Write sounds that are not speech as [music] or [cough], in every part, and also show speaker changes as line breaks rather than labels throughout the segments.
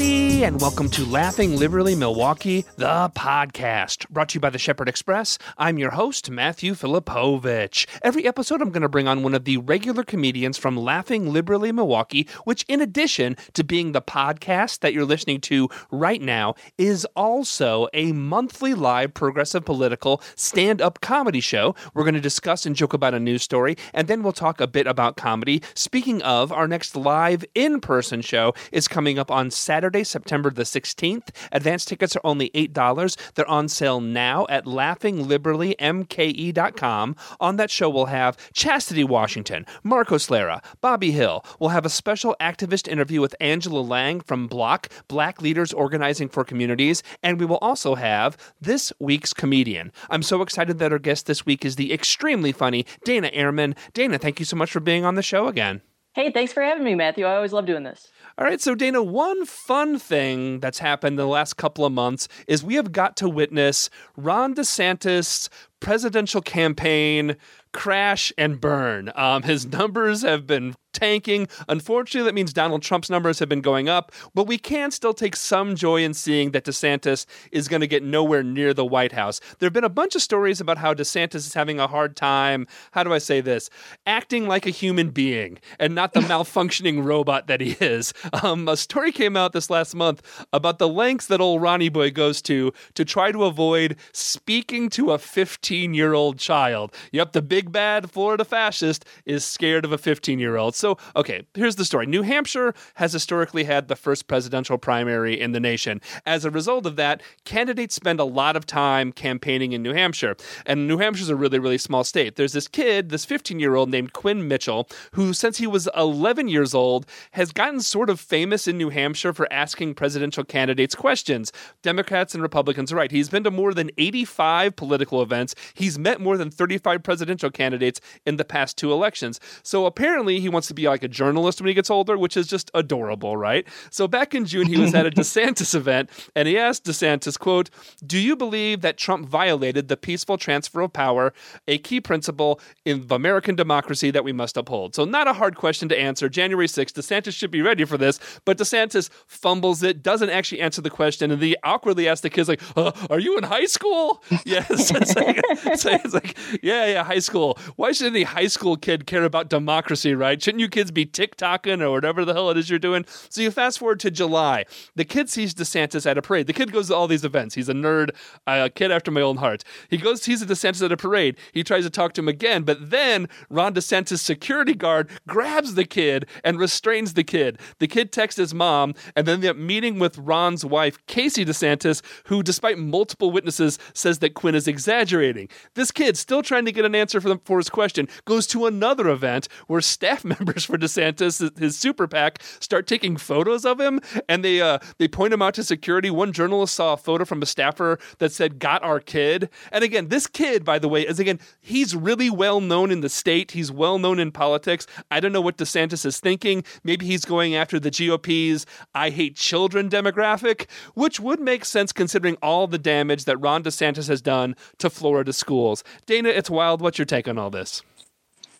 everybody, and welcome to Laughing Liberally Milwaukee, the podcast, brought to you by the Shepherd Express. I'm your host, Matthew Filipowicz. Every episode, I'm going to bring on one of the regular comedians from Laughing Liberally Milwaukee, which, in addition to being the podcast that you're listening to right now, is also a monthly live progressive political stand up comedy show. We're going to discuss and joke about a news story, and then we'll talk a bit about comedy. Speaking of, our next live in person show is coming up on Saturday, September the 16th. Advance tickets are only $8. They're on sale now at laughingliberallymke.com. On that show, we'll have Chastity Washington, Marcos Lara, Bobby Hill. We'll have a special activist interview with Angela Lang from BLOC, Black Leaders Organizing for Communities, and we will also have this week's comedian. I'm so excited that our guest this week is the extremely funny Dana Ehrmann. Dana, thank you so much for being on the show again.
Hey, thanks for having me, Matthew. I always love doing this.
All right, so Dana, one fun thing that's happened the last couple of months is we have got to witness Ron DeSantis' presidential campaign crash and burn. Um, his numbers have been tanking. Unfortunately, that means Donald Trump's numbers have been going up, but we can still take some joy in seeing that DeSantis is going to get nowhere near the White House. There have been a bunch of stories about how DeSantis is having a hard time, how do I say this, acting like a human being and not the [laughs] malfunctioning robot that he is. Um, a story came out this last month about the lengths that old Ronnie Boy goes to to try to avoid speaking to a 15 year old child. Yep, the big bad Florida fascist is scared of a 15 year old. So, okay, here's the story New Hampshire has historically had the first presidential primary in the nation. As a result of that, candidates spend a lot of time campaigning in New Hampshire. And New Hampshire's a really, really small state. There's this kid, this 15 year old named Quinn Mitchell, who, since he was 11 years old, has gotten sort of famous in New Hampshire for asking presidential candidates questions. Democrats and Republicans are right. He's been to more than 85 political events. He's met more than 35 presidential candidates in the past two elections. So apparently, he wants to be like a journalist when he gets older, which is just adorable, right? So back in June, he was at a [laughs] DeSantis event and he asked DeSantis, quote, Do you believe that Trump violated the peaceful transfer of power, a key principle in American democracy that we must uphold? So not a hard question to answer. January 6th, DeSantis should be ready for this, but DeSantis fumbles it, doesn't actually answer the question, and he awkwardly asks the kids, like, uh, are you in high school? [laughs] yes. it's, like, it's like, yeah, yeah, high school. Why should any high school kid care about democracy, right? Shouldn't you kids be TikToking or whatever the hell it is you're doing? So you fast forward to July. The kid sees DeSantis at a parade. The kid goes to all these events. He's a nerd, a kid after my own heart. He goes, sees DeSantis at a parade. He tries to talk to him again, but then Ron DeSantis' security guard grabs the kid and restrains the kid. The kid texts his mom, and then the meeting with Ron's wife, Casey DeSantis, who, despite multiple witnesses, says that Quinn is exaggerating. This kid, still trying to get an answer for, for his question, goes to another event where staff [laughs] members for DeSantis, his super PAC, start taking photos of him, and they uh, they point him out to security. One journalist saw a photo from a staffer that said "Got our kid," and again, this kid, by the way, is again he's really well known in the state. He's well known in politics. I don't know what DeSantis is thinking. Maybe he's going after the GOP's "I hate children" demographic, which would make sense considering all the damage that Ron DeSantis has done to Florida schools. Dana, it's wild. What's your take on all this?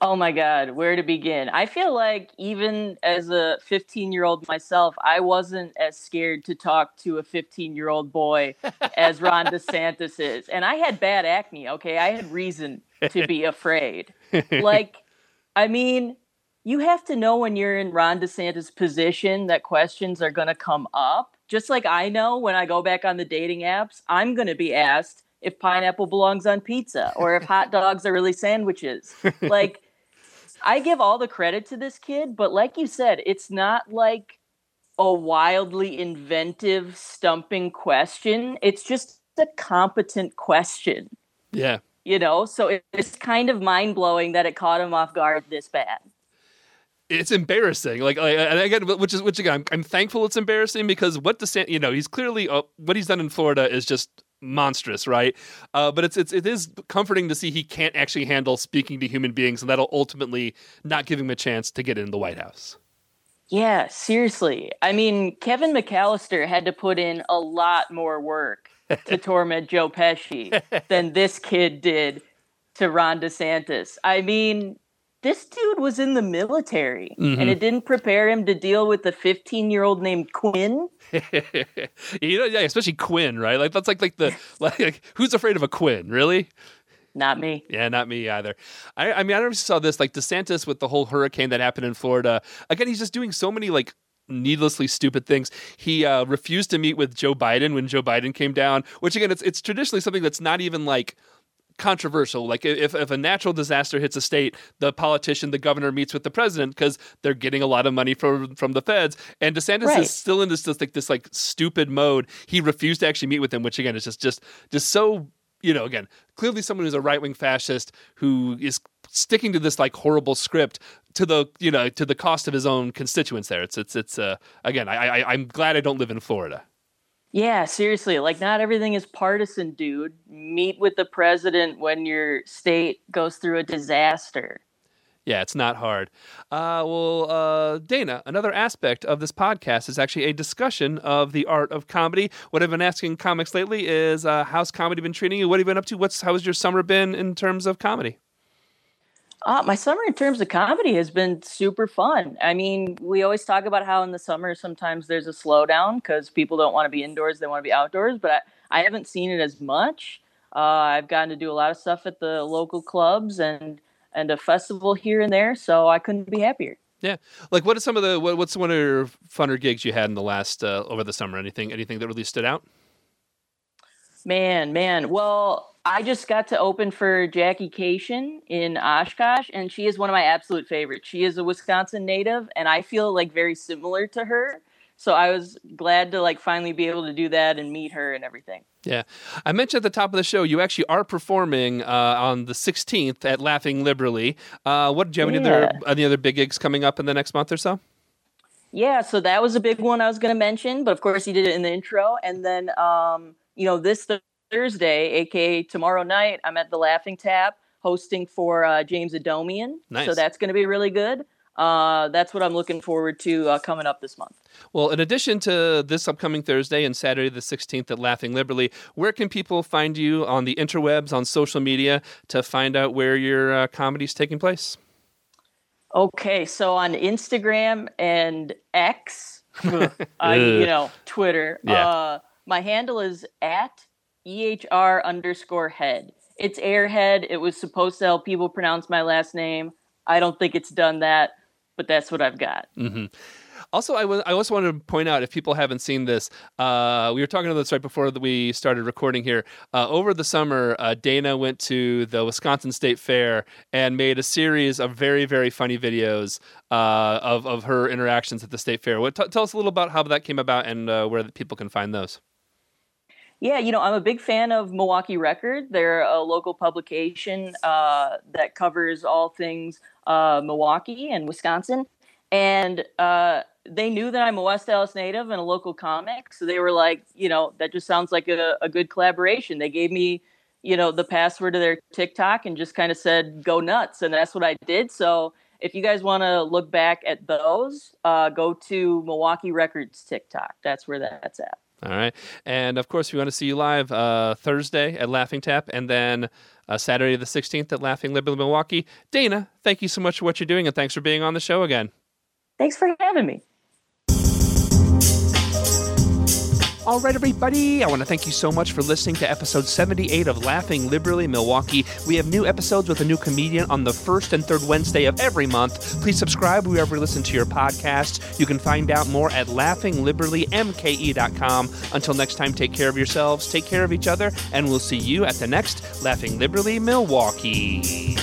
Oh my God, where to begin? I feel like even as a 15 year old myself, I wasn't as scared to talk to a 15 year old boy as Ron DeSantis is. And I had bad acne, okay? I had reason to be afraid. like, [laughs] I mean, you have to know when you're in Ron DeSantis' position that questions are going to come up. Just like I know when I go back on the dating apps, I'm going to be asked if pineapple belongs on pizza or if hot dogs are really sandwiches. Like, I give all the credit to this kid, but like you said, it's not like a wildly inventive, stumping question. It's just a competent question.
Yeah.
You know, so it's kind of mind blowing that it caught him off guard this bad.
It's embarrassing, like, like and again, which is which again, I'm, I'm thankful it's embarrassing because what DeSantis, you know, he's clearly uh, what he's done in Florida is just monstrous, right? Uh, but it's it's it is comforting to see he can't actually handle speaking to human beings, and that'll ultimately not give him a chance to get in the White House.
Yeah, seriously. I mean, Kevin McAllister had to put in a lot more work to [laughs] torment Joe Pesci than this kid did to Ron DeSantis. I mean, this dude was in the military
Mhm.
and it didn't prepare him to deal with the 15 year old named Quinn. [laughs]
you know, yeah, especially Quinn, right? Like that's like like the [laughs] like, like who's afraid of a Quinn, really?
Not me.
Yeah, not me either. I, I mean, I never saw this like DeSantis with the whole hurricane that happened in Florida. Again, he's just doing so many like needlessly stupid things. He uh, refused to meet with Joe Biden when Joe Biden came down, which again, it's it's traditionally something that's not even like controversial. Like if if a natural disaster hits a state, the politician, the governor meets with the president because they're getting a lot of money from from the feds. And DeSantis
Right.
is still in this this like this like stupid mode. He refused to actually meet with him, which again is just just just so you know again clearly someone who's a right wing fascist who is sticking to this like horrible script to the you know to the cost of his own constituents. There, it's it's it's uh again I, I I'm glad I don't live in Florida.
Yeah, seriously. Like, not everything is partisan, dude. Meet with the president when your state goes through a disaster.
Yeah, it's not hard. Uh, well, uh, Dana, another aspect of this podcast is actually a discussion of the art of comedy. What I've been asking comics lately is, uh, how's comedy been treating you? What have you been up to? What's how's your summer been in terms of comedy?
Uh, my summer in terms of comedy has been super fun. I mean, we always talk about how in the summer sometimes there's a slowdown because people don't want to be indoors, they want to be outdoors, but I, I haven't seen it as much. Uh, I've gotten to do a lot of stuff at the local clubs and and a festival here and there, so I couldn't be happier.
Yeah, like what are some of the what, what's one of your funner gigs you had in the last uh, over the summer? Anything anything that really stood out?
Man, man. Well, I just got to open for Jackie Kashian in Oshkosh, and she is one of my absolute favorites. She is a Wisconsin native, and I feel like very similar to her. So I was glad to like finally be able to do that and meet her and everything.
Yeah, I mentioned at the top of the show you actually are performing uh, on the 16th at Laughing Liberally. Uh, what do you have any other any other big gigs coming up in the next month or so?
Yeah, so that was a big one I was going to mention, but of course you did it in the intro. And then, um, you know, this th- Thursday, aka tomorrow night, I'm at the Laughing Tap hosting for uh, James Adomian.
Nice.
So that's going to be really good. Uh, that's what I'm looking forward to uh, coming up this month.
Well, in addition to this upcoming Thursday and Saturday the 16th at Laughing Liberally, where can people find you on the interwebs, on social media, to find out where your uh, comedy is taking place?
Okay, so on Instagram and X, [laughs] uh, you [laughs] know, Twitter,
Yeah.
My handle is at EHR underscore head. It's Airhead. It was supposed to help people pronounce my last name. I don't think it's done that, but that's what I've got.
hmm Also, I was I also wanted to point out if people haven't seen this, uh, we were talking about this right before we started recording here. Uh, over the summer, uh, Dana went to the Wisconsin State Fair and made a series of very very funny videos uh, of of her interactions at the state fair. What, t- tell us a little about how that came about and uh, where people can find those.
Yeah, you know, I'm a big fan of Milwaukee Record. They're a local publication uh, that covers all things uh, Milwaukee and Wisconsin. And uh, they knew that I'm a West Allis native and a local comic. So they were like, you know, that just sounds like a, a good collaboration. They gave me, you know, the password to their TikTok and just kind of said, go nuts. And that's what I did. So if you guys want to look back at those, uh, go to Milwaukee Records TikTok. That's where that's at.
All right. And of course, we want to see you live uh, Thursday at Laughing Tap and then uh, Saturday the 16th at Laughing Liberty Milwaukee. Dana, thank you so much for what you're doing and thanks for being on the show again.
Thanks for having me.
All right, everybody. I want to thank you so much for listening to episode 78 of Laughing Liberally Milwaukee. We have new episodes with a new comedian on the first and third Wednesday of every month. Please subscribe wherever you listen to your podcast. You can find out more at laughingliberallymke.com. Until next time, take care of yourselves, take care of each other, and we'll see you at the next Laughing Liberally Milwaukee.